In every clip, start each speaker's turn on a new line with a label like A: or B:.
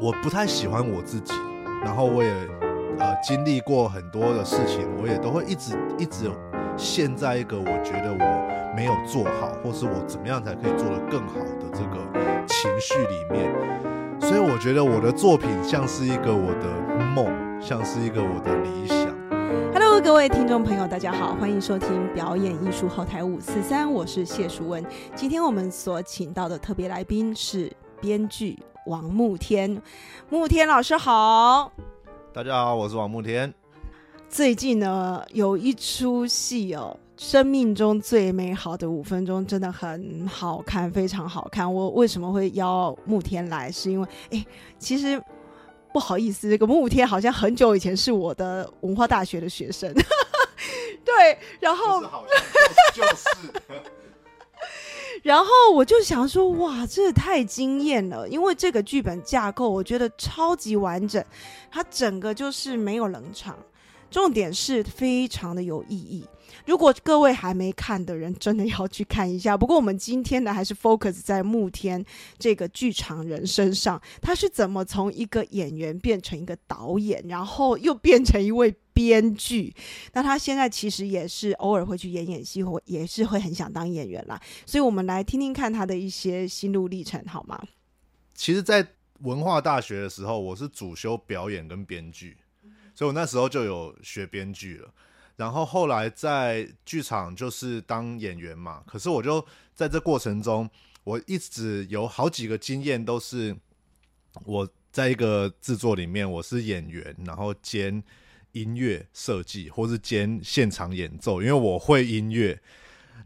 A: 我不太喜欢我自己，然后我也呃经历过很多的事情，我也都会一直一直陷在一个我觉得我没有做好，或是我怎么样才可以做得更好的这个情绪里面。所以我觉得我的作品像是一个我的梦，像是一个我的理想。
B: Hello，各位听众朋友，大家好，欢迎收听表演艺术后台五四三，我是谢淑文。今天我们所请到的特别来宾是编剧王慕天，慕天老师好。
A: 大家好，我是王慕天。
B: 最近呢，有一出戏哦，生命中最美好的五分钟真的很好看，非常好看。我为什么会邀慕天来？是因为，哎，其实不好意思，这个慕天好像很久以前是我的文化大学的学生，对，然后
A: 就是。
B: 然后我就想说，哇，这也太惊艳了！因为这个剧本架构，我觉得超级完整，它整个就是没有冷场，重点是非常的有意义。如果各位还没看的人，真的要去看一下。不过我们今天呢，还是 focus 在慕天这个剧场人身上，他是怎么从一个演员变成一个导演，然后又变成一位编剧。那他现在其实也是偶尔会去演演戏，或也是会很想当演员啦。所以我们来听听看他的一些心路历程，好吗？
A: 其实，在文化大学的时候，我是主修表演跟编剧，所以我那时候就有学编剧了。然后后来在剧场就是当演员嘛，可是我就在这过程中，我一直有好几个经验都是我在一个制作里面，我是演员，然后兼音乐设计或是兼现场演奏，因为我会音乐。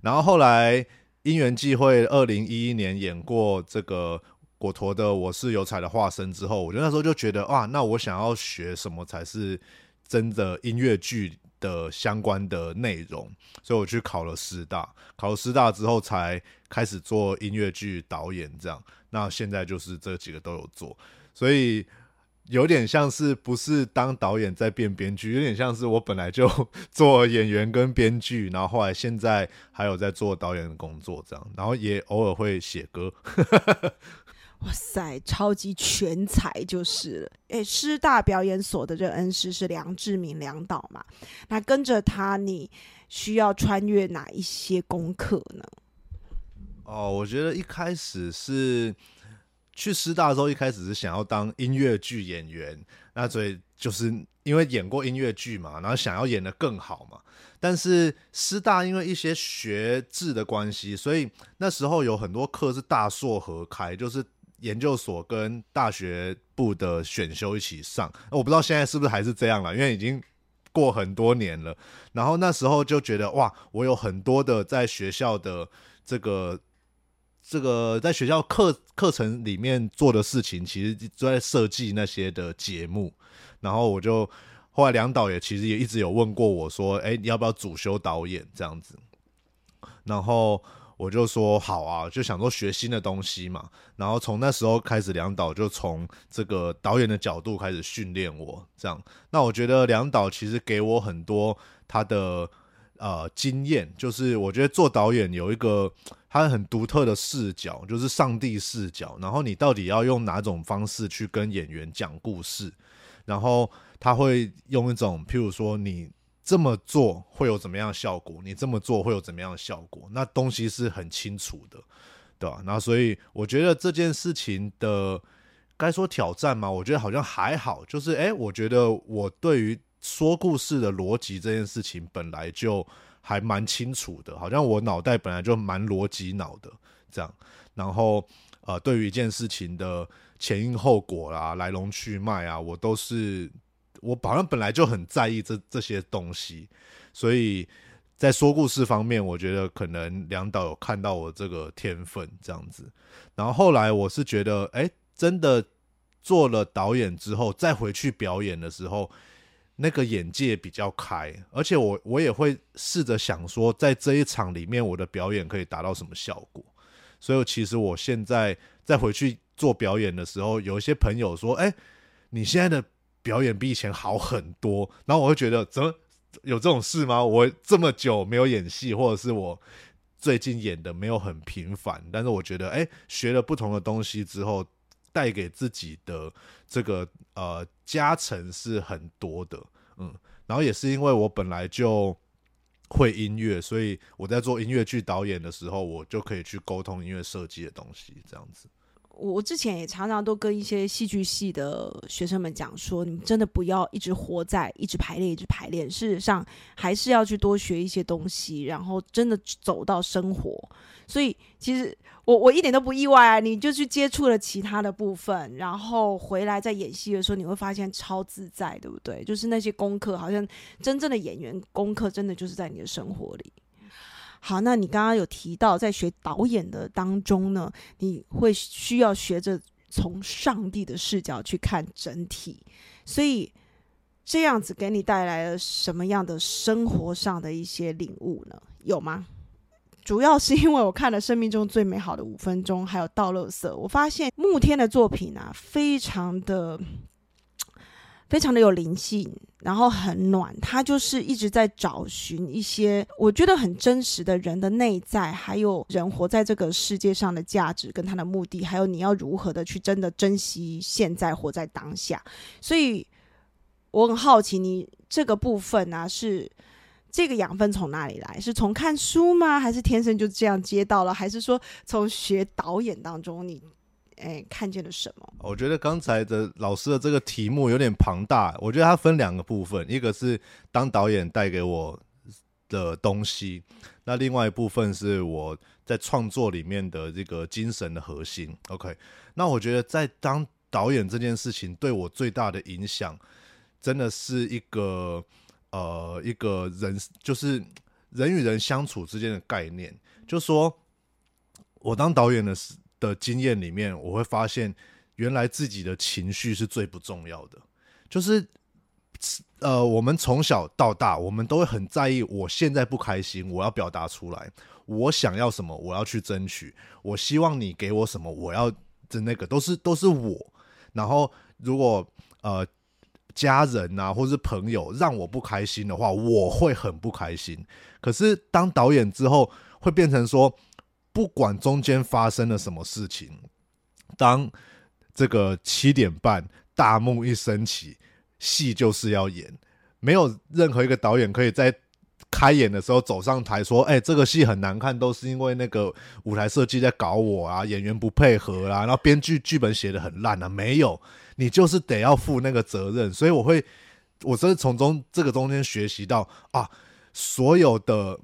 A: 然后后来因缘际会，二零一一年演过这个果陀的《我是有彩的化身》之后，我就那时候就觉得哇，那我想要学什么才是真的音乐剧的相关的内容，所以我去考了师大，考了师大之后才开始做音乐剧导演这样。那现在就是这几个都有做，所以有点像是不是当导演在变编剧，有点像是我本来就 做演员跟编剧，然后后来现在还有在做导演的工作这样，然后也偶尔会写歌。
B: 哇塞，超级全才就是了。哎，师大表演所的这个恩师是梁志明梁导嘛？那跟着他，你需要穿越哪一些功课呢？
A: 哦，我觉得一开始是去师大的时候，一开始是想要当音乐剧演员，那所以就是因为演过音乐剧嘛，然后想要演得更好嘛。但是师大因为一些学制的关系，所以那时候有很多课是大硕合开，就是研究所跟大学部的选修一起上。我不知道现在是不是还是这样了，因为已经过很多年了。然后那时候就觉得哇，我有很多的在学校的这个。这个在学校课课程里面做的事情，其实都在设计那些的节目。然后我就后来梁导也其实也一直有问过我说：“哎，你要不要主修导演这样子？”然后我就说：“好啊，就想说学新的东西嘛。”然后从那时候开始，梁导就从这个导演的角度开始训练我。这样，那我觉得梁导其实给我很多他的。呃，经验就是我觉得做导演有一个他很独特的视角，就是上帝视角。然后你到底要用哪种方式去跟演员讲故事？然后他会用一种，譬如说你这么做会有怎么样效果，你这么做会有怎么样效果？那东西是很清楚的，对吧？那所以我觉得这件事情的该说挑战嘛，我觉得好像还好。就是诶，我觉得我对于。说故事的逻辑这件事情本来就还蛮清楚的，好像我脑袋本来就蛮逻辑脑的这样。然后呃，对于一件事情的前因后果啦、来龙去脉啊，我都是我好像本来就很在意这这些东西，所以在说故事方面，我觉得可能梁导有看到我这个天分这样子。然后后来我是觉得，哎，真的做了导演之后，再回去表演的时候。那个眼界比较开，而且我我也会试着想说，在这一场里面，我的表演可以达到什么效果。所以其实我现在再回去做表演的时候，有一些朋友说：“哎，你现在的表演比以前好很多。”然后我会觉得，怎么有这种事吗？我这么久没有演戏，或者是我最近演的没有很频繁，但是我觉得，哎，学了不同的东西之后，带给自己的这个呃加成是很多的，嗯，然后也是因为我本来就会音乐，所以我在做音乐剧导演的时候，我就可以去沟通音乐设计的东西，这样子。
B: 我之前也常常都跟一些戏剧系的学生们讲说，你真的不要一直活在一直排练一直排练，事实上还是要去多学一些东西，然后真的走到生活。所以其实我我一点都不意外啊，你就去接触了其他的部分，然后回来在演戏的时候，你会发现超自在，对不对？就是那些功课，好像真正的演员功课，真的就是在你的生活里。好，那你刚刚有提到，在学导演的当中呢，你会需要学着从上帝的视角去看整体，所以这样子给你带来了什么样的生活上的一些领悟呢？有吗？主要是因为我看了《生命中最美好的五分钟》，还有《倒垃圾》，我发现慕天的作品啊，非常的。非常的有灵性，然后很暖。他就是一直在找寻一些我觉得很真实的人的内在，还有人活在这个世界上的价值跟他的目的，还有你要如何的去真的珍惜现在，活在当下。所以我很好奇，你这个部分啊，是这个养分从哪里来？是从看书吗？还是天生就这样接到了？还是说从学导演当中你？哎，看见了什么？
A: 我觉得刚才的老师的这个题目有点庞大。我觉得它分两个部分，一个是当导演带给我的东西，那另外一部分是我在创作里面的这个精神的核心。OK，那我觉得在当导演这件事情对我最大的影响，真的是一个呃一个人，就是人与人相处之间的概念。就说我当导演的时。的经验里面，我会发现，原来自己的情绪是最不重要的。就是，呃，我们从小到大，我们都会很在意，我现在不开心，我要表达出来，我想要什么，我要去争取，我希望你给我什么，我要的那个都是都是我。然后，如果呃家人啊，或是朋友让我不开心的话，我会很不开心。可是当导演之后，会变成说。不管中间发生了什么事情，当这个七点半大幕一升起，戏就是要演。没有任何一个导演可以在开演的时候走上台说：“哎，这个戏很难看，都是因为那个舞台设计在搞我啊，演员不配合啊，然后编剧剧本写的很烂啊。”没有，你就是得要负那个责任。所以我会，我真的从中这个中间学习到啊，所有的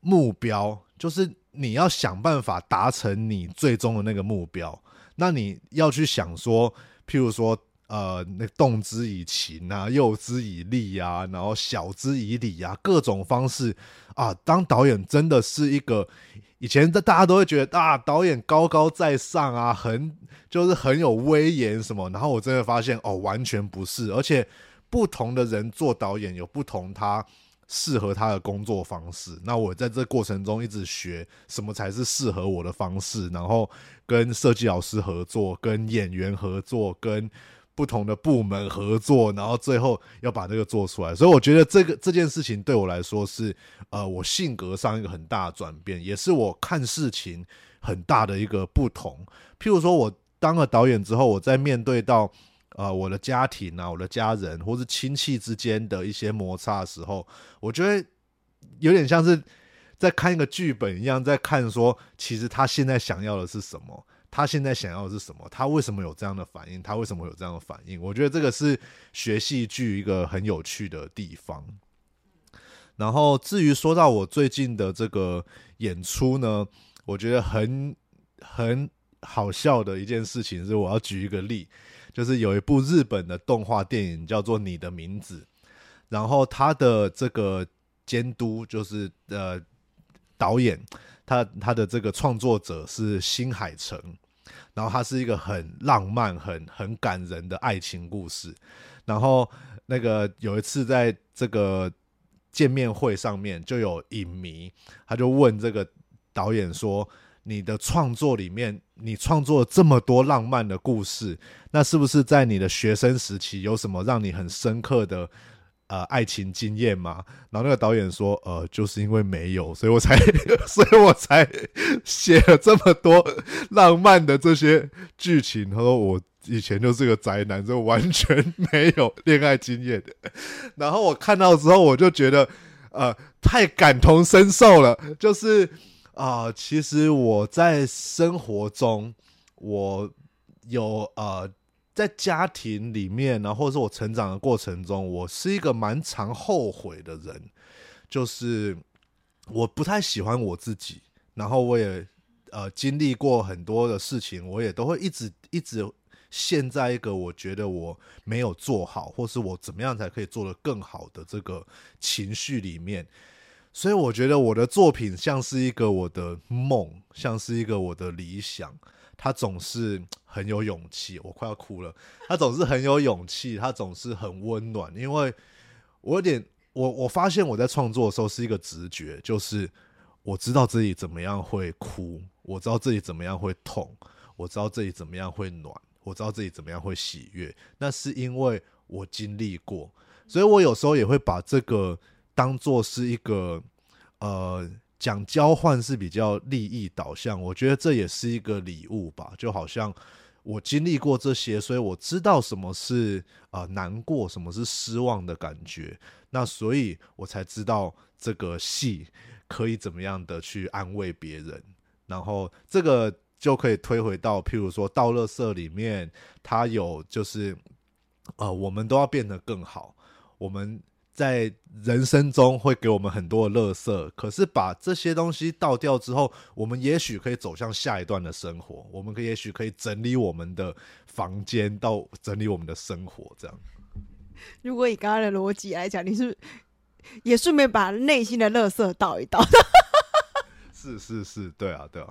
A: 目标就是。你要想办法达成你最终的那个目标，那你要去想说，譬如说，呃，那动之以情啊，诱之以利啊，然后晓之以理啊，各种方式啊。当导演真的是一个，以前的大家都会觉得啊，导演高高在上啊，很就是很有威严什么。然后我真的发现哦，完全不是，而且不同的人做导演有不同他。适合他的工作方式，那我在这过程中一直学什么才是适合我的方式，然后跟设计老师合作，跟演员合作，跟不同的部门合作，然后最后要把这个做出来。所以我觉得这个这件事情对我来说是呃我性格上一个很大的转变，也是我看事情很大的一个不同。譬如说我当了导演之后，我在面对到。啊，我的家庭啊，我的家人或是亲戚之间的一些摩擦的时候，我觉得有点像是在看一个剧本一样，在看说，其实他现在想要的是什么，他现在想要的是什么，他为什么有这样的反应，他为什么有这样的反应？我觉得这个是学戏剧一个很有趣的地方。然后至于说到我最近的这个演出呢，我觉得很很好笑的一件事情是，我要举一个例。就是有一部日本的动画电影叫做《你的名字》，然后他的这个监督就是呃导演，他他的这个创作者是新海诚，然后他是一个很浪漫、很很感人的爱情故事。然后那个有一次在这个见面会上面，就有影迷他就问这个导演说。你的创作里面，你创作了这么多浪漫的故事，那是不是在你的学生时期有什么让你很深刻的呃爱情经验吗？然后那个导演说，呃，就是因为没有，所以我才，所以我才写了这么多浪漫的这些剧情。他说我以前就是个宅男，就完全没有恋爱经验的。然后我看到之后，我就觉得，呃，太感同身受了。就是啊，其实我在生活中，我有呃。在家庭里面呢，或者是我成长的过程中，我是一个蛮常后悔的人，就是我不太喜欢我自己，然后我也呃经历过很多的事情，我也都会一直一直陷在一个我觉得我没有做好，或是我怎么样才可以做得更好的这个情绪里面，所以我觉得我的作品像是一个我的梦，像是一个我的理想。他总是很有勇气，我快要哭了。他总是很有勇气，他总是很温暖。因为我有点，我我发现我在创作的时候是一个直觉，就是我知道自己怎么样会哭，我知道自己怎么样会痛，我知道自己怎么样会暖，我知道自己怎么样会喜悦。那是因为我经历过，所以我有时候也会把这个当做是一个呃。讲交换是比较利益导向，我觉得这也是一个礼物吧。就好像我经历过这些，所以我知道什么是呃难过，什么是失望的感觉。那所以我才知道这个戏可以怎么样的去安慰别人。然后这个就可以推回到，譬如说《道乐社》里面，它有就是呃，我们都要变得更好，我们。在人生中会给我们很多的乐色，可是把这些东西倒掉之后，我们也许可以走向下一段的生活。我们可也许可以整理我们的房间，到整理我们的生活。这样，
B: 如果以刚刚的逻辑来讲，你是也顺便把内心的乐色倒一倒。
A: 是是是，对啊对啊。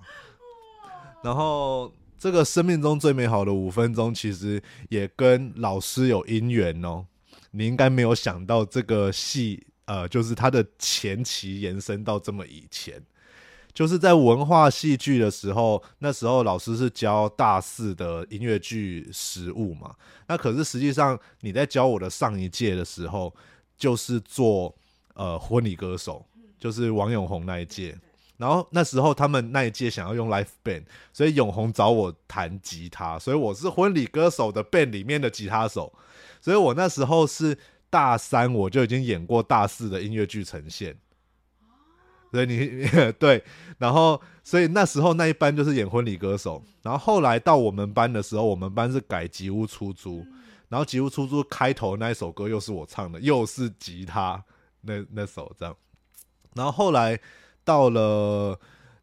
A: 然后这个生命中最美好的五分钟，其实也跟老师有因缘哦。你应该没有想到这个戏，呃，就是它的前期延伸到这么以前，就是在文化戏剧的时候，那时候老师是教大四的音乐剧实务嘛。那可是实际上你在教我的上一届的时候，就是做呃婚礼歌手，就是王永红那一届。然后那时候他们那一届想要用 live band，所以永红找我弹吉他，所以我是婚礼歌手的 band 里面的吉他手。所以我那时候是大三，我就已经演过大四的音乐剧呈现。所以你 对，然后所以那时候那一班就是演婚礼歌手，然后后来到我们班的时候，我们班是改吉屋出租，然后吉屋出租开头那一首歌又是我唱的，又是吉他那那首这样。然后后来到了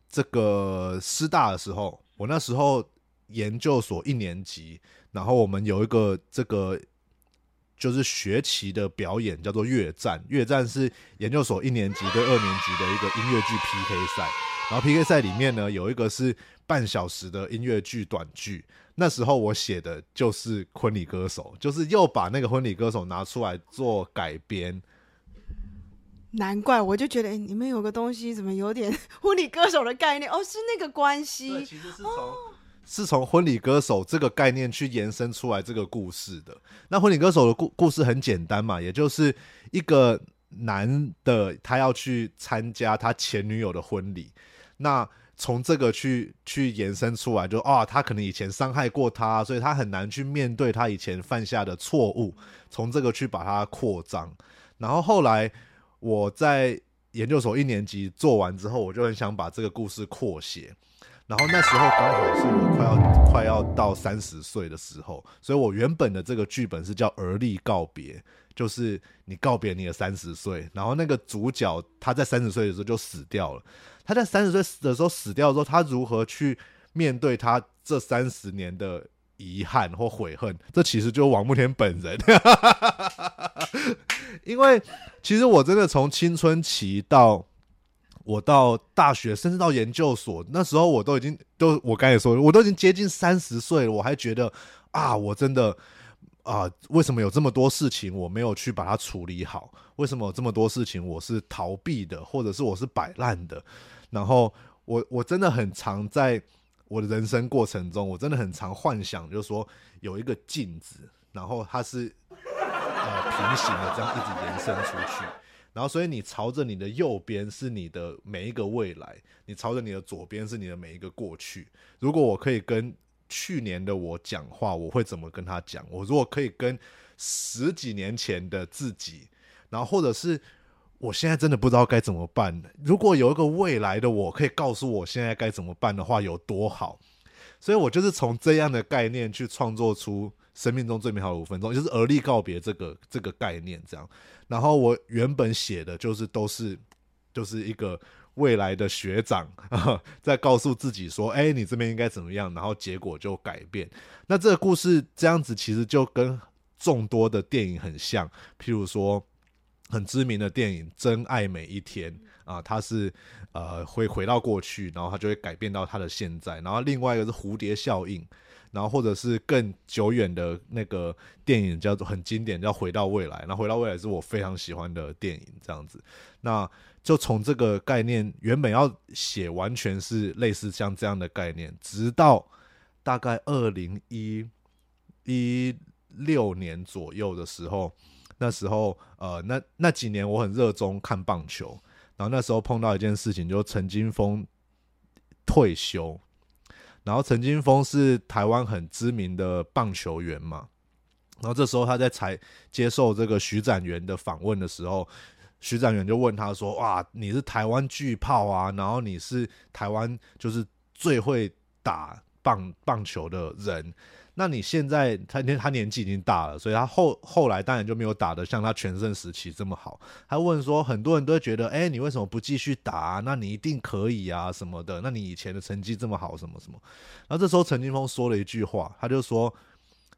A: 这个师大的时候，我那时候研究所一年级，然后我们有一个这个。就是学期的表演叫做乐战，乐战是研究所一年级对二年级的一个音乐剧 PK 赛，然后 PK 赛里面呢有一个是半小时的音乐剧短剧，那时候我写的就是婚礼歌手，就是又把那个婚礼歌手拿出来做改编。
B: 难怪我就觉得，哎，你们有个东西怎么有点 婚礼歌手的概念？哦，是那个关系。
A: 其实是从。是从婚礼歌手这个概念去延伸出来这个故事的。那婚礼歌手的故故事很简单嘛，也就是一个男的他要去参加他前女友的婚礼，那从这个去去延伸出来，就啊，他可能以前伤害过他，所以他很难去面对他以前犯下的错误，从这个去把它扩张。然后后来我在研究所一年级做完之后，我就很想把这个故事扩写。然后那时候刚好是我快要快要到三十岁的时候，所以我原本的这个剧本是叫而立告别，就是你告别你的三十岁。然后那个主角他在三十岁的时候就死掉了，他在三十岁的时候死掉之后，他如何去面对他这三十年的遗憾或悔恨？这其实就是王慕天本人，因为其实我真的从青春期到。我到大学，甚至到研究所，那时候我都已经都，我刚才说，我都已经接近三十岁了，我还觉得啊，我真的啊，为什么有这么多事情我没有去把它处理好？为什么有这么多事情我是逃避的，或者是我是摆烂的？然后我我真的很常在我的人生过程中，我真的很常幻想，就是说有一个镜子，然后它是呃平行的这样一直延伸出去。然后，所以你朝着你的右边是你的每一个未来，你朝着你的左边是你的每一个过去。如果我可以跟去年的我讲话，我会怎么跟他讲？我如果可以跟十几年前的自己，然后或者是我现在真的不知道该怎么办，如果有一个未来的我可以告诉我现在该怎么办的话，有多好？所以我就是从这样的概念去创作出生命中最美好的五分钟，就是而立告别这个这个概念这样。然后我原本写的就是都是就是一个未来的学长 在告诉自己说：“哎，你这边应该怎么样？”然后结果就改变。那这个故事这样子其实就跟众多的电影很像，譬如说很知名的电影《真爱每一天》啊，它是呃会回到过去，然后它就会改变到它的现在。然后另外一个是蝴蝶效应。然后或者是更久远的那个电影叫做很经典，叫《回到未来》。那《回到未来》是我非常喜欢的电影，这样子。那就从这个概念，原本要写完全是类似像这样的概念，直到大概二零一一六年左右的时候，那时候呃，那那几年我很热衷看棒球，然后那时候碰到一件事情，就陈金峰退休。然后陈金峰是台湾很知名的棒球员嘛，然后这时候他在采接受这个徐展元的访问的时候，徐展元就问他说：“哇，你是台湾巨炮啊，然后你是台湾就是最会打棒棒球的人。”那你现在他年他年纪已经大了，所以他后后来当然就没有打的像他全盛时期这么好。他问说，很多人都会觉得，哎，你为什么不继续打？那你一定可以啊，什么的。那你以前的成绩这么好，什么什么。然后这时候陈金峰说了一句话，他就说，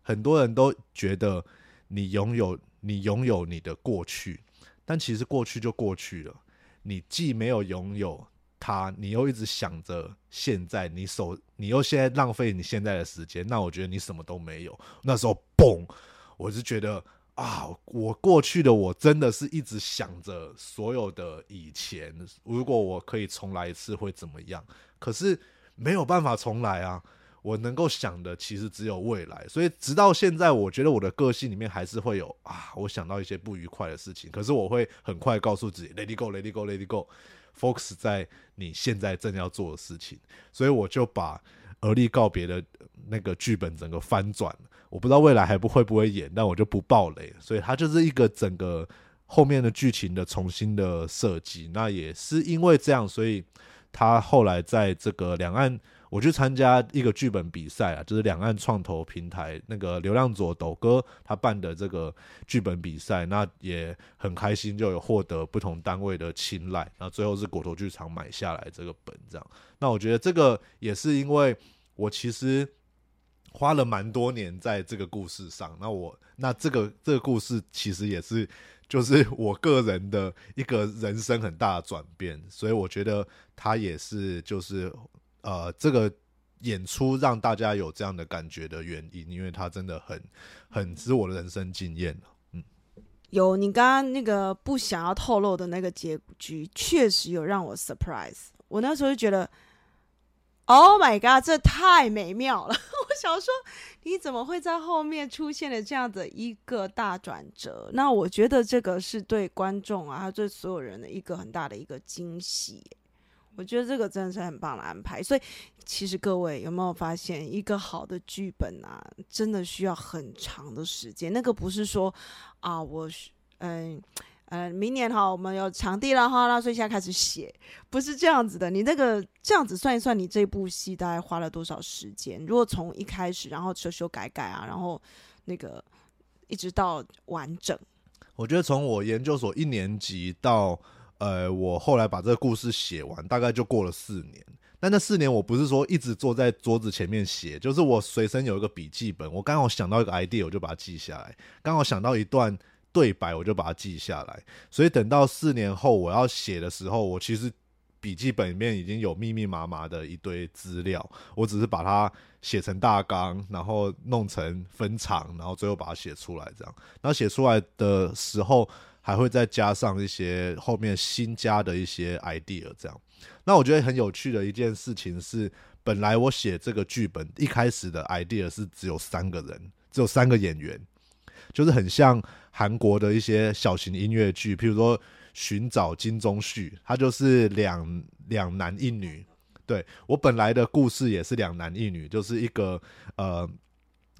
A: 很多人都觉得你拥有你拥有你的过去，但其实过去就过去了，你既没有拥有。他，你又一直想着现在，你手，你又现在浪费你现在的时间，那我觉得你什么都没有。那时候，嘣，我是觉得啊，我过去的我真的是一直想着所有的以前，如果我可以重来一次会怎么样？可是没有办法重来啊，我能够想的其实只有未来。所以直到现在，我觉得我的个性里面还是会有啊，我想到一些不愉快的事情，可是我会很快告诉自己，Let it go，Let it go，Let it go。Focus 在你现在正要做的事情，所以我就把而立告别的那个剧本整个翻转了我不知道未来还不会不会演，但我就不爆雷。所以它就是一个整个后面的剧情的重新的设计。那也是因为这样，所以他后来在这个两岸。我去参加一个剧本比赛啊，就是两岸创投平台那个流量左斗哥他办的这个剧本比赛，那也很开心，就有获得不同单位的青睐，那最后是果头剧场买下来这个本，这样。那我觉得这个也是因为我其实花了蛮多年在这个故事上，那我那这个这个故事其实也是就是我个人的一个人生很大的转变，所以我觉得他也是就是。呃，这个演出让大家有这样的感觉的原因，因为他真的很很是我的人生经验
B: 嗯，有你刚刚那个不想要透露的那个结局，确实有让我 surprise。我那时候就觉得，Oh my god，这太美妙了！我想说，你怎么会在后面出现了这样的一个大转折？那我觉得这个是对观众啊，对所有人的一个很大的一个惊喜。我觉得这个真的是很棒的安排，所以其实各位有没有发现，一个好的剧本啊，真的需要很长的时间。那个不是说啊，我嗯呃，明年哈，我们有场地了哈，那所以现在开始写，不是这样子的。你那个这样子算一算，你这部戏大概花了多少时间？如果从一开始，然后修修改改啊，然后那个一直到完整，
A: 我觉得从我研究所一年级到。呃，我后来把这个故事写完，大概就过了四年。但那四年我不是说一直坐在桌子前面写，就是我随身有一个笔记本，我刚好想到一个 idea，我就把它记下来；刚好想到一段对白，我就把它记下来。所以等到四年后我要写的时候，我其实笔记本里面已经有密密麻麻的一堆资料，我只是把它写成大纲，然后弄成分场，然后最后把它写出来。这样，然后写出来的时候。还会再加上一些后面新加的一些 idea，这样。那我觉得很有趣的一件事情是，本来我写这个剧本一开始的 idea 是只有三个人，只有三个演员，就是很像韩国的一些小型音乐剧，譬如说《寻找金钟旭》，他就是两两男一女。对我本来的故事也是两男一女，就是一个呃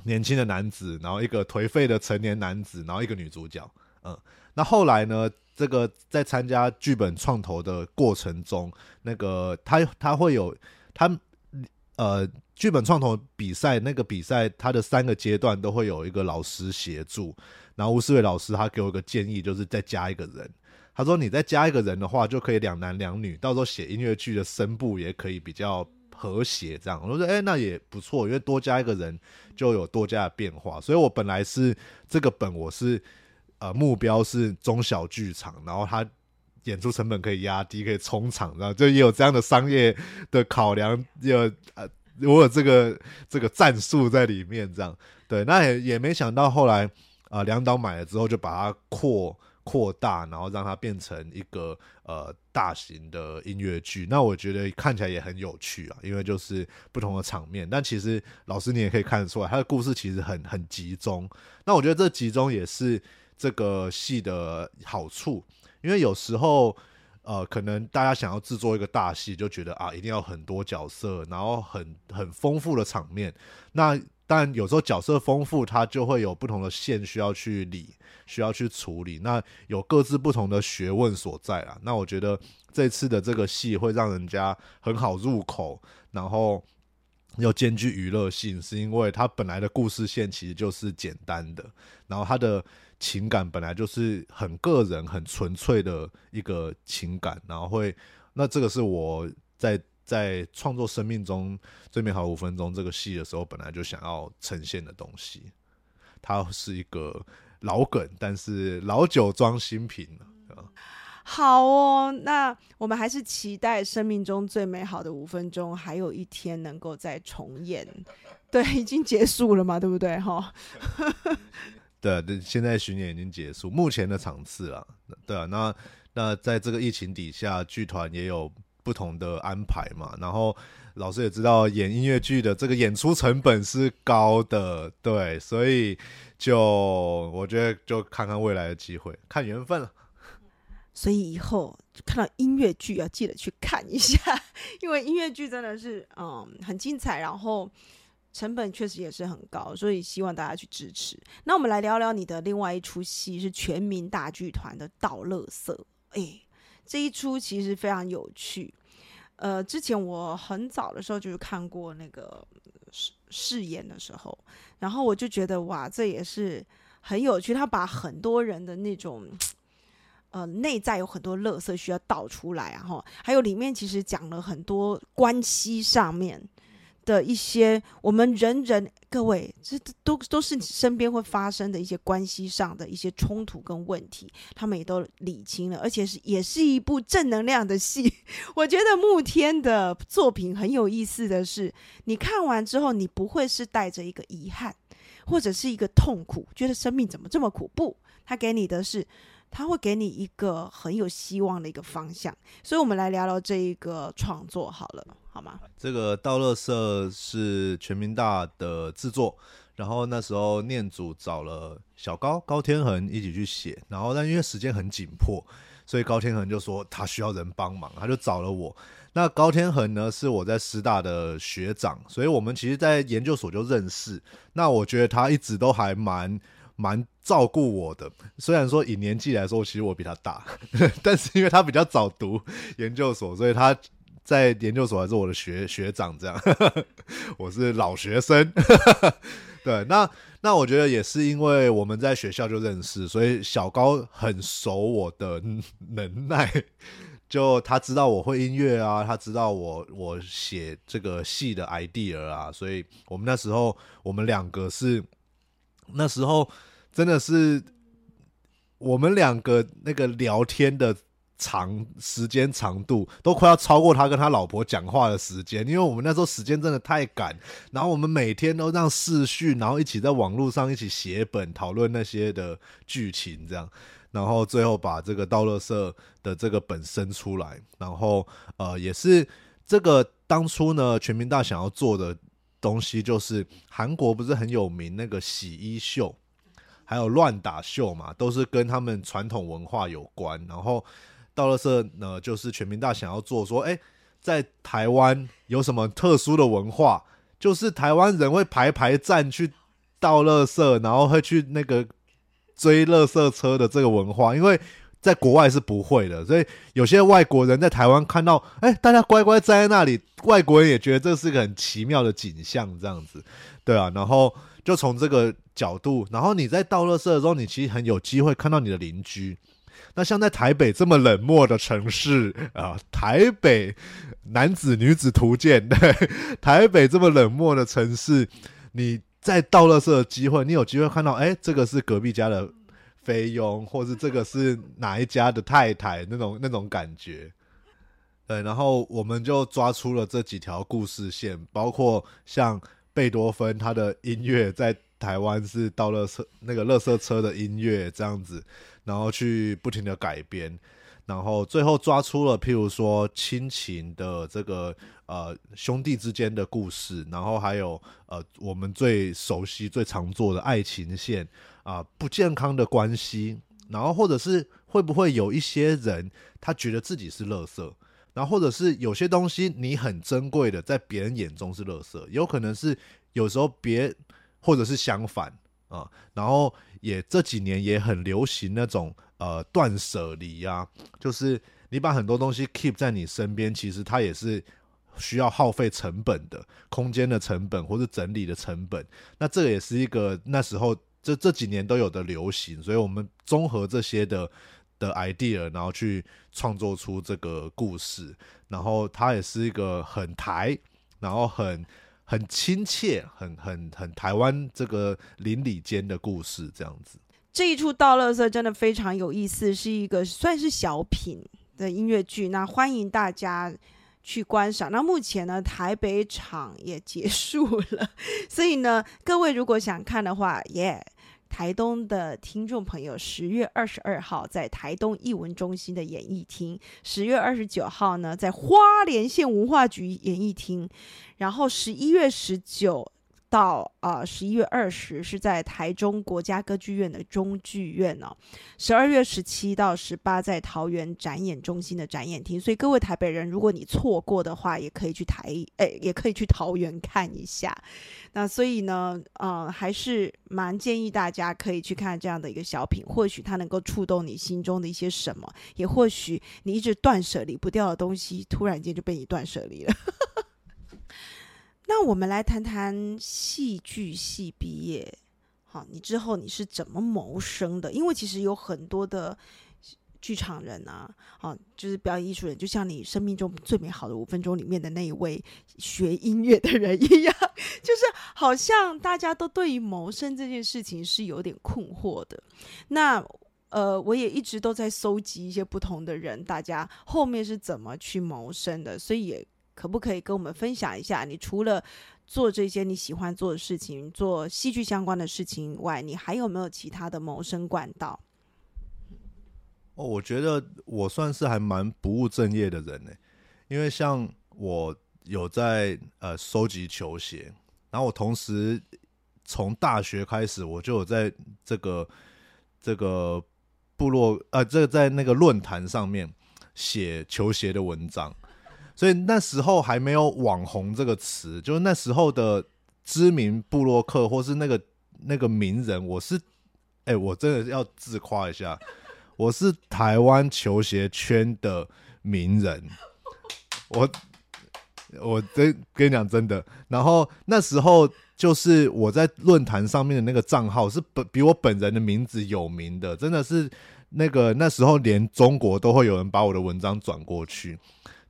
A: 年轻的男子，然后一个颓废的成年男子，然后一个女主角。嗯，那后来呢？这个在参加剧本创投的过程中，那个他他会有他呃剧本创投比赛，那个比赛他的三个阶段都会有一个老师协助。然后吴思伟老师他给我一个建议，就是再加一个人。他说你再加一个人的话，就可以两男两女，到时候写音乐剧的声部也可以比较和谐。这样我说哎，那也不错，因为多加一个人就有多加的变化。所以我本来是这个本我是。呃，目标是中小剧场，然后它演出成本可以压低，可以冲场，然后就也有这样的商业的考量，有呃，我有这个这个战术在里面，这样对，那也也没想到后来啊，梁导买了之后就把它扩扩大，然后让它变成一个呃大型的音乐剧，那我觉得看起来也很有趣啊，因为就是不同的场面，但其实老师你也可以看得出来，他的故事其实很很集中，那我觉得这集中也是。这个戏的好处，因为有时候，呃，可能大家想要制作一个大戏，就觉得啊，一定要很多角色，然后很很丰富的场面。那但，有时候角色丰富，它就会有不同的线需要去理，需要去处理。那有各自不同的学问所在啊。那我觉得这次的这个戏会让人家很好入口，然后又兼具娱乐性，是因为它本来的故事线其实就是简单的，然后它的。情感本来就是很个人、很纯粹的一个情感，然后会，那这个是我在在创作生命中最美好五分钟这个戏的时候，本来就想要呈现的东西。它是一个老梗，但是老酒装新瓶
B: 好哦，那我们还是期待生命中最美好的五分钟，还有一天能够再重演。对，已经结束了嘛，对不对？哈。
A: 对，现在巡演已经结束，目前的场次了。对啊，那那在这个疫情底下，剧团也有不同的安排嘛。然后老师也知道，演音乐剧的这个演出成本是高的，对，所以就我觉得就看看未来的机会，看缘分了。
B: 所以以后看到音乐剧要记得去看一下，因为音乐剧真的是嗯很精彩，然后。成本确实也是很高，所以希望大家去支持。那我们来聊聊你的另外一出戏，是全民大剧团的《倒乐色》。哎，这一出其实非常有趣。呃，之前我很早的时候就是看过那个试试演的时候，然后我就觉得哇，这也是很有趣。他把很多人的那种呃内在有很多乐色需要倒出来，然后还有里面其实讲了很多关系上面。的一些我们人人各位，这都都是身边会发生的一些关系上的一些冲突跟问题，他们也都理清了，而且是也是一部正能量的戏。我觉得慕天的作品很有意思的是，你看完之后，你不会是带着一个遗憾或者是一个痛苦，觉得生命怎么这么苦？不，他给你的是。他会给你一个很有希望的一个方向，所以我们来聊聊这一个创作好了，好吗？
A: 这个道乐社是全民大的制作，然后那时候念祖找了小高高天恒一起去写，然后但因为时间很紧迫，所以高天恒就说他需要人帮忙，他就找了我。那高天恒呢是我在师大的学长，所以我们其实在研究所就认识。那我觉得他一直都还蛮。蛮照顾我的，虽然说以年纪来说，其实我比他大，但是因为他比较早读研究所，所以他在研究所还是我的学学长，这样，我是老学生。对，那那我觉得也是因为我们在学校就认识，所以小高很熟我的能耐，就他知道我会音乐啊，他知道我我写这个戏的 idea 啊，所以我们那时候我们两个是那时候。真的是我们两个那个聊天的长时间长度都快要超过他跟他老婆讲话的时间，因为我们那时候时间真的太赶，然后我们每天都让视讯，然后一起在网络上一起写本讨论那些的剧情，这样，然后最后把这个道乐社的这个本生出来，然后呃也是这个当初呢全民大想要做的东西，就是韩国不是很有名那个洗衣秀。还有乱打秀嘛，都是跟他们传统文化有关。然后到了社呢，就是全民大想要做说，哎，在台湾有什么特殊的文化？就是台湾人会排排站去倒垃圾，然后会去那个追垃圾车的这个文化，因为在国外是不会的，所以有些外国人在台湾看到，哎，大家乖乖站在那里，外国人也觉得这是一个很奇妙的景象，这样子，对啊，然后。就从这个角度，然后你在倒垃圾的时候，你其实很有机会看到你的邻居。那像在台北这么冷漠的城市啊，台北男子女子图鉴，对，台北这么冷漠的城市，你在倒垃圾的机会，你有机会看到，哎，这个是隔壁家的菲佣，或是这个是哪一家的太太，那种那种感觉。对，然后我们就抓出了这几条故事线，包括像。贝多芬他的音乐在台湾是到了车那个乐色车的音乐这样子，然后去不停的改编，然后最后抓出了譬如说亲情的这个呃兄弟之间的故事，然后还有呃我们最熟悉最常做的爱情线啊不健康的关系，然后或者是会不会有一些人他觉得自己是垃圾。然后或者是有些东西你很珍贵的，在别人眼中是垃圾，有可能是有时候别或者是相反啊。然后也这几年也很流行那种呃断舍离啊，就是你把很多东西 keep 在你身边，其实它也是需要耗费成本的，空间的成本或是整理的成本。那这个也是一个那时候这这几年都有的流行，所以我们综合这些的。的 idea，然后去创作出这个故事，然后它也是一个很台，然后很很亲切，很很很台湾这个邻里间的故事这样子。
B: 这一出《倒乐色》真的非常有意思，是一个算是小品的音乐剧，那欢迎大家去观赏。那目前呢，台北场也结束了，所以呢，各位如果想看的话，耶。台东的听众朋友，十月二十二号在台东艺文中心的演艺厅，十月二十九号呢在花莲县文化局演艺厅，然后十一月十九。到啊，十一月二十是在台中国家歌剧院的中剧院哦。十二月十七到十八在桃园展演中心的展演厅。所以各位台北人，如果你错过的话，也可以去台诶，也可以去桃园看一下。那所以呢，呃，还是蛮建议大家可以去看这样的一个小品，或许它能够触动你心中的一些什么，也或许你一直断舍离不掉的东西，突然间就被你断舍离了。那我们来谈谈戏剧系毕业，好，你之后你是怎么谋生的？因为其实有很多的剧场人啊，好，就是表演艺术人，就像你生命中最美好的五分钟里面的那一位学音乐的人一样，就是好像大家都对于谋生这件事情是有点困惑的。那呃，我也一直都在搜集一些不同的人，大家后面是怎么去谋生的，所以也。可不可以跟我们分享一下？你除了做这些你喜欢做的事情，做戏剧相关的事情以外，你还有没有其他的谋生管道？
A: 哦，我觉得我算是还蛮不务正业的人呢，因为像我有在呃收集球鞋，然后我同时从大学开始，我就有在这个这个部落呃，这个在那个论坛上面写球鞋的文章。所以那时候还没有“网红”这个词，就是那时候的知名布洛克或是那个那个名人，我是，哎，我真的要自夸一下，我是台湾球鞋圈的名人，我我真跟你讲真的，然后那时候就是我在论坛上面的那个账号是本比我本人的名字有名的，真的是那个那时候连中国都会有人把我的文章转过去。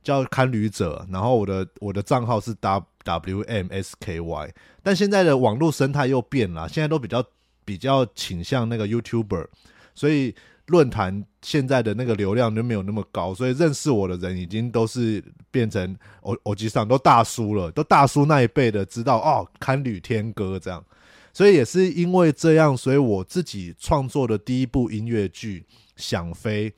A: 叫看旅者，然后我的我的账号是 W W M S K Y，但现在的网络生态又变了，现在都比较比较倾向那个 YouTuber，所以论坛现在的那个流量就没有那么高，所以认识我的人已经都是变成我我机上都大叔了，都大叔那一辈的知道哦，看旅天歌这样，所以也是因为这样，所以我自己创作的第一部音乐剧《想飞》，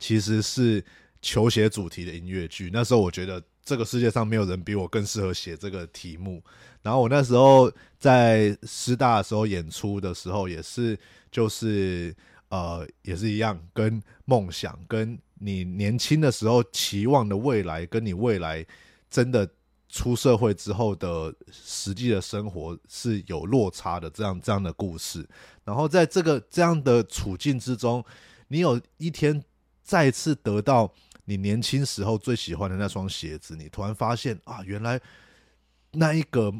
A: 其实是。球鞋主题的音乐剧，那时候我觉得这个世界上没有人比我更适合写这个题目。然后我那时候在师大的时候演出的时候，也是就是呃也是一样，跟梦想跟你年轻的时候期望的未来，跟你未来真的出社会之后的实际的生活是有落差的，这样这样的故事。然后在这个这样的处境之中，你有一天再次得到你年轻时候最喜欢的那双鞋子，你突然发现啊，原来那一个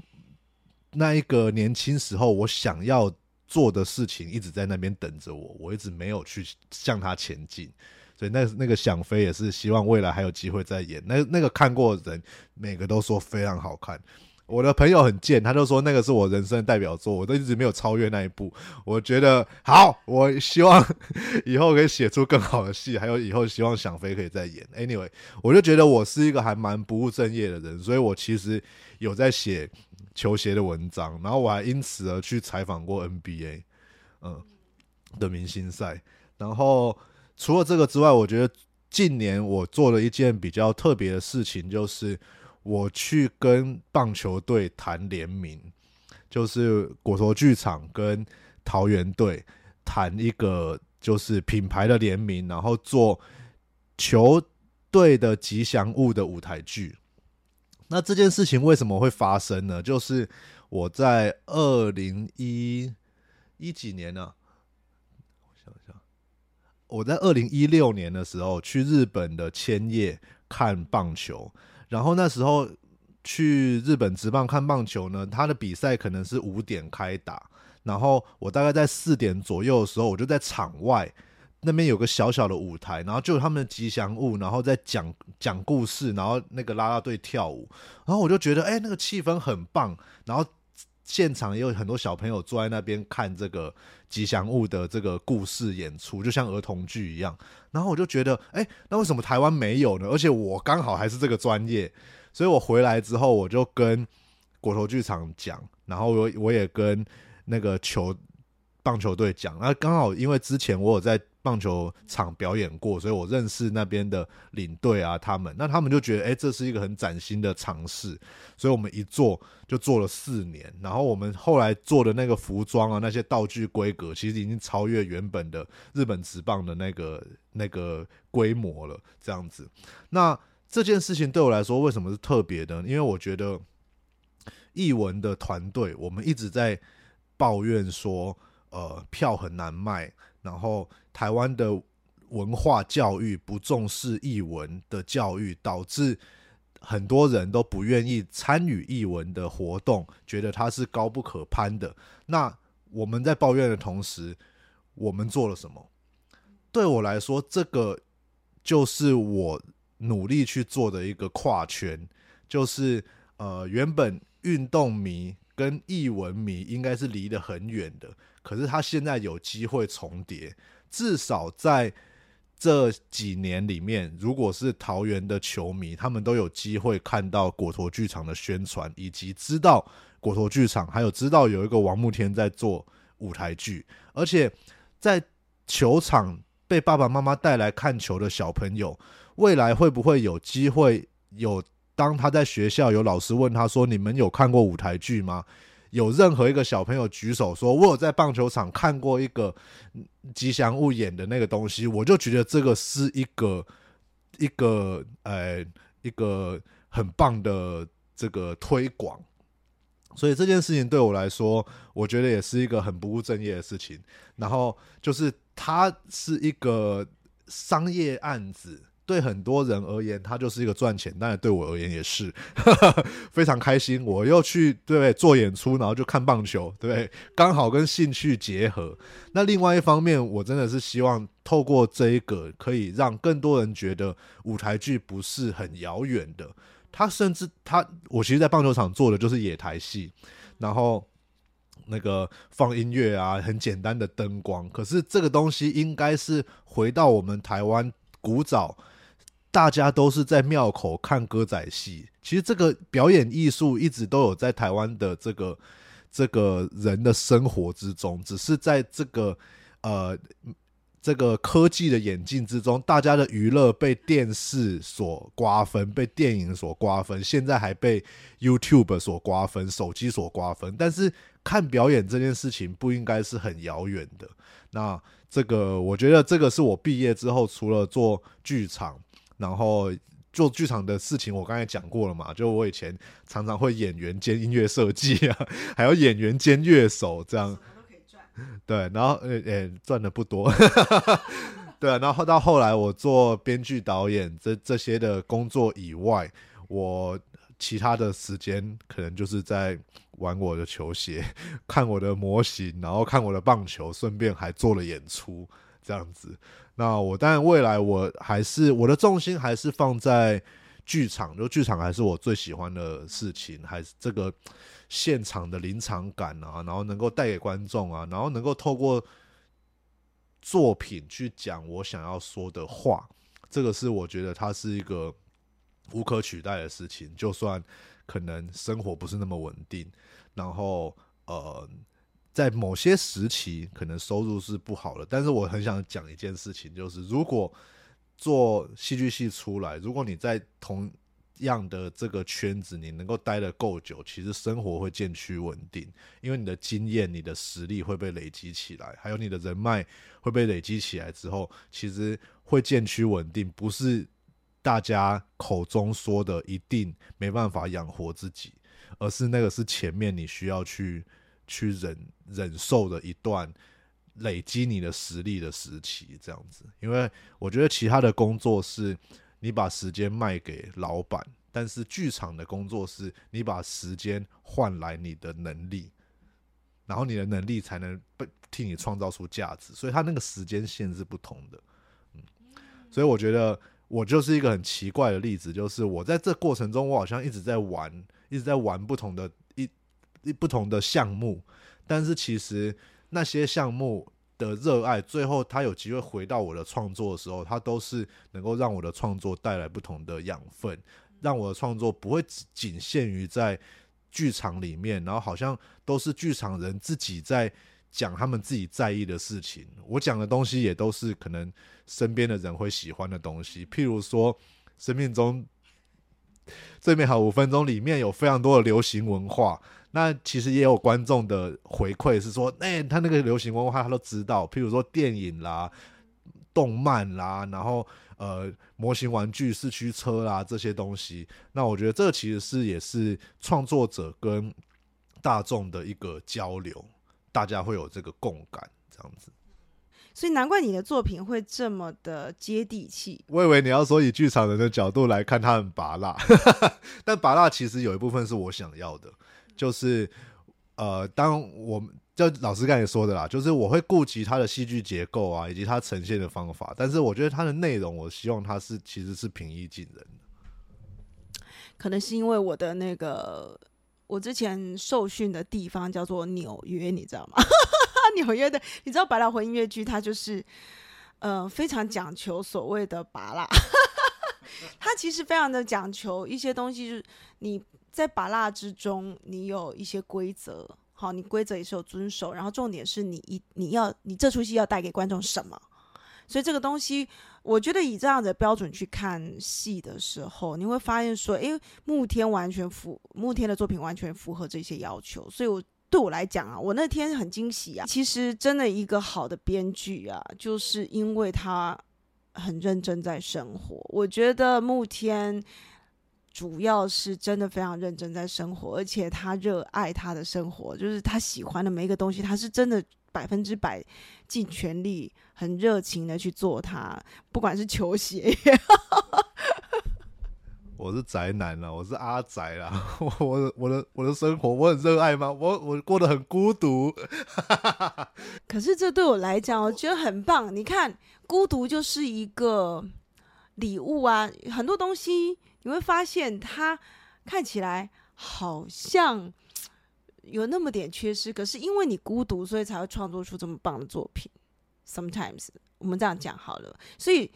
A: 那一个年轻时候我想要做的事情一直在那边等着我，我一直没有去向它前进。所以那那个想飞也是希望未来还有机会再演。那那个看过的人，每个都说非常好看。我的朋友很贱，他就说那个是我人生的代表作，我都一直没有超越那一部。我觉得好，我希望以后可以写出更好的戏，还有以后希望想飞可以再演。Anyway，我就觉得我是一个还蛮不务正业的人，所以我其实有在写球鞋的文章，然后我还因此而去采访过 NBA，嗯的明星赛。然后除了这个之外，我觉得近年我做了一件比较特别的事情，就是。我去跟棒球队谈联名，就是果陀剧场跟桃园队谈一个就是品牌的联名，然后做球队的吉祥物的舞台剧。那这件事情为什么会发生呢？就是我在二零一一几年呢？我想想，我在二零一六年的时候去日本的千叶看棒球。然后那时候去日本职棒看棒球呢，他的比赛可能是五点开打，然后我大概在四点左右的时候，我就在场外那边有个小小的舞台，然后就他们的吉祥物，然后在讲讲故事，然后那个啦啦队跳舞，然后我就觉得哎，那个气氛很棒，然后现场也有很多小朋友坐在那边看这个吉祥物的这个故事演出，就像儿童剧一样。然后我就觉得，哎，那为什么台湾没有呢？而且我刚好还是这个专业，所以我回来之后，我就跟国头剧场讲，然后我我也跟那个球棒球队讲，那刚好因为之前我有在。棒球场表演过，所以我认识那边的领队啊，他们那他们就觉得，哎，这是一个很崭新的尝试，所以我们一做就做了四年，然后我们后来做的那个服装啊，那些道具规格，其实已经超越原本的日本职棒的那个那个规模了，这样子。那这件事情对我来说为什么是特别的？因为我觉得译文的团队，我们一直在抱怨说，呃，票很难卖。然后台湾的文化教育不重视译文的教育，导致很多人都不愿意参与译文的活动，觉得它是高不可攀的。那我们在抱怨的同时，我们做了什么？对我来说，这个就是我努力去做的一个跨圈，就是呃，原本运动迷跟译文迷应该是离得很远的。可是他现在有机会重叠，至少在这几年里面，如果是桃园的球迷，他们都有机会看到果陀剧场的宣传，以及知道果陀剧场，还有知道有一个王慕天在做舞台剧，而且在球场被爸爸妈妈带来看球的小朋友，未来会不会有机会有？当他在学校有老师问他说：“你们有看过舞台剧吗？”有任何一个小朋友举手说：“我有在棒球场看过一个吉祥物演的那个东西。”我就觉得这个是一个一个呃一个很棒的这个推广。所以这件事情对我来说，我觉得也是一个很不务正业的事情。然后就是它是一个商业案子。对很多人而言，它就是一个赚钱，当然对我而言也是 非常开心。我又去对对做演出，然后就看棒球，对对？刚好跟兴趣结合。那另外一方面，我真的是希望透过这一个，可以让更多人觉得舞台剧不是很遥远的。他甚至他，我其实，在棒球场做的就是野台戏，然后那个放音乐啊，很简单的灯光。可是这个东西应该是回到我们台湾古早。大家都是在庙口看歌仔戏，其实这个表演艺术一直都有在台湾的这个这个人的生活之中，只是在这个呃这个科技的演进之中，大家的娱乐被电视所瓜分，被电影所瓜分，现在还被 YouTube 所瓜分，手机所瓜分。但是看表演这件事情不应该是很遥远的。那这个，我觉得这个是我毕业之后除了做剧场，然后做剧场的事情，我刚才讲过了嘛。就我以前常常会演员兼音乐设计啊，还有演员兼乐手这样。对，然后呃呃赚的不多，对，然后到后来我做编剧、导演这这些的工作以外，我其他的时间可能就是在玩我的球鞋、看我的模型，然后看我的棒球，顺便还做了演出这样子。那我当然未来我还是我的重心还是放在剧场，就剧场还是我最喜欢的事情，还是这个。现场的临场感啊，然后能够带给观众啊，然后能够透过作品去讲我想要说的话，这个是我觉得它是一个无可取代的事情。就算可能生活不是那么稳定，然后呃，在某些时期可能收入是不好的，但是我很想讲一件事情，就是如果做戏剧系出来，如果你在同样的这个圈子，你能够待得够久，其实生活会渐趋稳定，因为你的经验、你的实力会被累积起来，还有你的人脉会被累积起来之后，其实会渐趋稳定，不是大家口中说的一定没办法养活自己，而是那个是前面你需要去去忍忍受的一段累积你的实力的时期，这样子。因为我觉得其他的工作是。你把时间卖给老板，但是剧场的工作是你把时间换来你的能力，然后你的能力才能被替你创造出价值，所以他那个时间线是不同的。嗯，所以我觉得我就是一个很奇怪的例子，就是我在这过程中，我好像一直在玩，一直在玩不同的不同的项目，但是其实那些项目。的热爱，最后他有机会回到我的创作的时候，他都是能够让我的创作带来不同的养分，让我的创作不会仅限于在剧场里面，然后好像都是剧场人自己在讲他们自己在意的事情。我讲的东西也都是可能身边的人会喜欢的东西，譬如说生命中最美好五分钟里面有非常多的流行文化。那其实也有观众的回馈是说，哎，他那个流行文化他都知道，譬如说电影啦、动漫啦，然后呃模型玩具、四驱车啦这些东西。那我觉得这其实是也是创作者跟大众的一个交流，大家会有这个共感这样子。
B: 所以难怪你的作品会这么的接地气。
A: 我以为你要说以剧场人的角度来看，他很拔辣，但拔辣其实有一部分是我想要的。就是，呃，当我们就老师刚才说的啦，就是我会顾及它的戏剧结构啊，以及它呈现的方法，但是我觉得它的内容，我希望它是其实是平易近人的。
B: 可能是因为我的那个，我之前受训的地方叫做纽约，你知道吗？纽约的，你知道百老汇音乐剧，它就是，呃，非常讲求所谓的拔蜡，它其实非常的讲求一些东西，就是你。在拔蜡之中，你有一些规则，好，你规则也是有遵守。然后重点是你一你要你这出戏要带给观众什么？所以这个东西，我觉得以这样的标准去看戏的时候，你会发现说，诶，慕天完全符，慕天的作品完全符合这些要求。所以，我对我来讲啊，我那天很惊喜啊。其实，真的一个好的编剧啊，就是因为他很认真在生活。我觉得慕天。主要是真的非常认真在生活，而且他热爱他的生活，就是他喜欢的每一个东西，他是真的百分之百尽全力、很热情的去做它，不管是球鞋。
A: 我是宅男了，我是阿宅啦，我我我的我的生活我很热爱吗？我我过得很孤独。
B: 可是这对我来讲，我觉得很棒。你看，孤独就是一个礼物啊，很多东西。你会发现他看起来好像有那么点缺失，可是因为你孤独，所以才会创作出这么棒的作品。Sometimes 我们这样讲好了，所以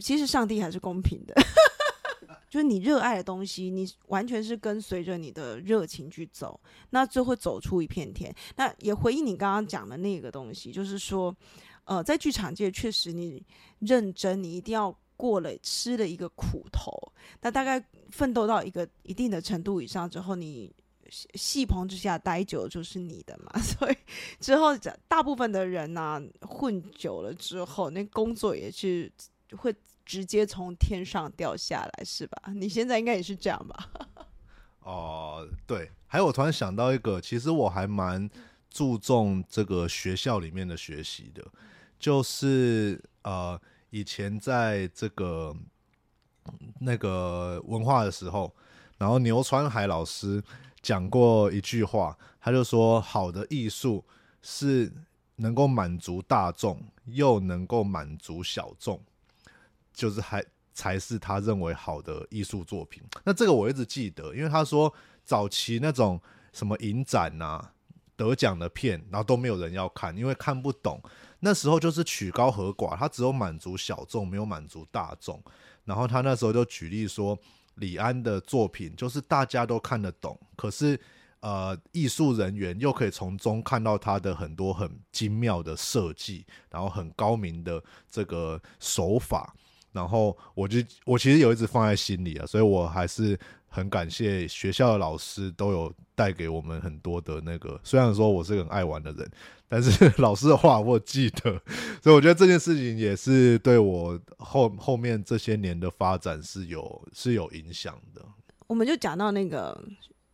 B: 其实上帝还是公平的。就是你热爱的东西，你完全是跟随着你的热情去走，那就会走出一片天。那也回应你刚刚讲的那个东西，就是说，呃，在剧场界确实你认真，你一定要过了吃了一个苦头。那大概奋斗到一个一定的程度以上之后，你戏棚之下待久就是你的嘛。所以之后大部分的人呢，混久了之后，那工作也是会。直接从天上掉下来是吧？你现在应该也是这样吧？
A: 哦，对。还有，我突然想到一个，其实我还蛮注重这个学校里面的学习的，就是呃，以前在这个那个文化的时候，然后牛川海老师讲过一句话，他就说：好的艺术是能够满足大众，又能够满足小众。就是还才是他认为好的艺术作品。那这个我一直记得，因为他说早期那种什么影展呐、得奖的片，然后都没有人要看，因为看不懂。那时候就是曲高和寡，他只有满足小众，没有满足大众。然后他那时候就举例说，李安的作品就是大家都看得懂，可是呃，艺术人员又可以从中看到他的很多很精妙的设计，然后很高明的这个手法。然后我就我其实有一直放在心里啊，所以我还是很感谢学校的老师都有带给我们很多的那个。虽然说我是个很爱玩的人，但是 老师的话我记得，所以我觉得这件事情也是对我后后面这些年的发展是有是有影响的。
B: 我们就讲到那个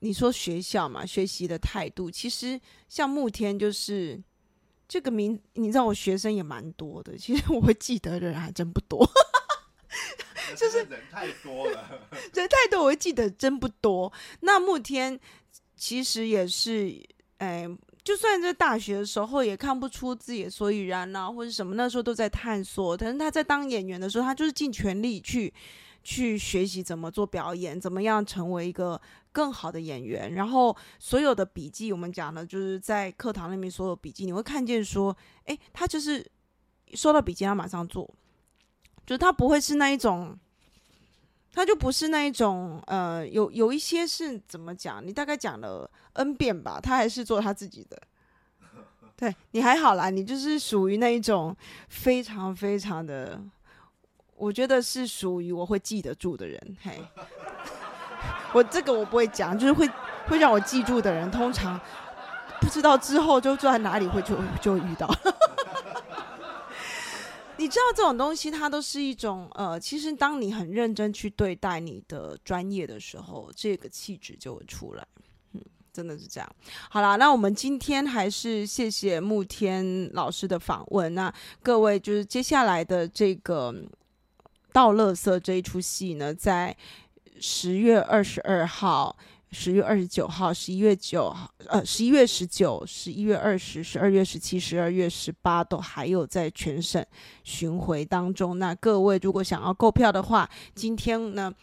B: 你说学校嘛，学习的态度，其实像慕天就是这个名，你知道我学生也蛮多的，其实我会记得的人还真不多。
A: 就是人太多了，
B: 人太多，我会记得真不多。那慕天其实也是，哎，就算在大学的时候也看不出自己的所以然啊，或者什么，那时候都在探索。但是他在当演员的时候，他就是尽全力去去学习怎么做表演，怎么样成为一个更好的演员。然后所有的笔记，我们讲的就是在课堂里面所有笔记，你会看见说，哎，他就是收到笔记，他马上做。就他不会是那一种，他就不是那一种，呃，有有一些是怎么讲？你大概讲了 n 遍吧，他还是做他自己的。对你还好啦，你就是属于那一种非常非常的，我觉得是属于我会记得住的人。嘿，我这个我不会讲，就是会会让我记住的人，通常不知道之后就坐在哪里会就就遇到。你知道这种东西，它都是一种呃，其实当你很认真去对待你的专业的时候，这个气质就会出来。嗯，真的是这样。好啦，那我们今天还是谢谢慕天老师的访问。那各位就是接下来的这个《倒乐色》这一出戏呢，在十月二十二号。十月二十九号、十一月九号、呃，十一月十九、十一月二十、十二月十七、十二月十八都还有在全省巡回当中。那各位如果想要购票的话，今天呢？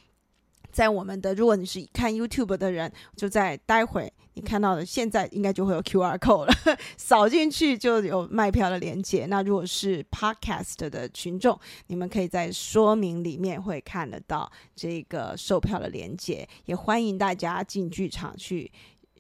B: 在我们的，如果你是看 YouTube 的人，就在待会你看到的，现在应该就会有 QR code 了，扫进去就有卖票的链接。那如果是 Podcast 的群众，你们可以在说明里面会看得到这个售票的链接，也欢迎大家进剧场去。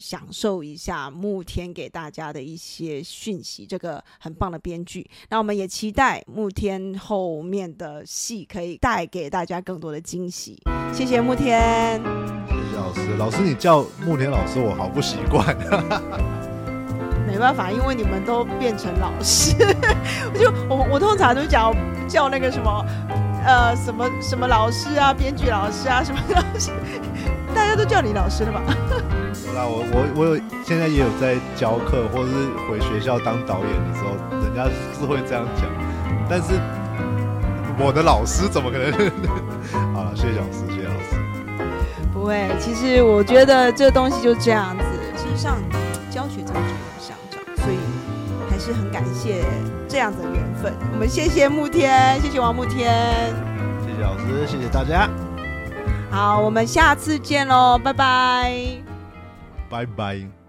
B: 享受一下慕天给大家的一些讯息，这个很棒的编剧。那我们也期待慕天后面的戏可以带给大家更多的惊喜。谢谢慕天，
A: 谢谢老师。老师，你叫慕天老师，我好不习惯。
B: 没办法，因为你们都变成老师，我就我我通常都讲叫那个什么呃什么什么老师啊，编剧老师啊，什么老师，大家都叫你老师了吧？
A: 那我我我有现在也有在教课，或者是回学校当导演的时候，人家是会这样讲。但是我的老师怎么可能？好了，谢谢老师，谢谢老师。
B: 不会，其实我觉得这东西就这样子。事实上，教学真的是有相长，所以还是很感谢这样的缘分。我们谢谢慕天，谢谢王慕天，
A: 谢谢老师，谢谢大家。
B: 好，我们下次见喽，拜拜。
A: Bye bye.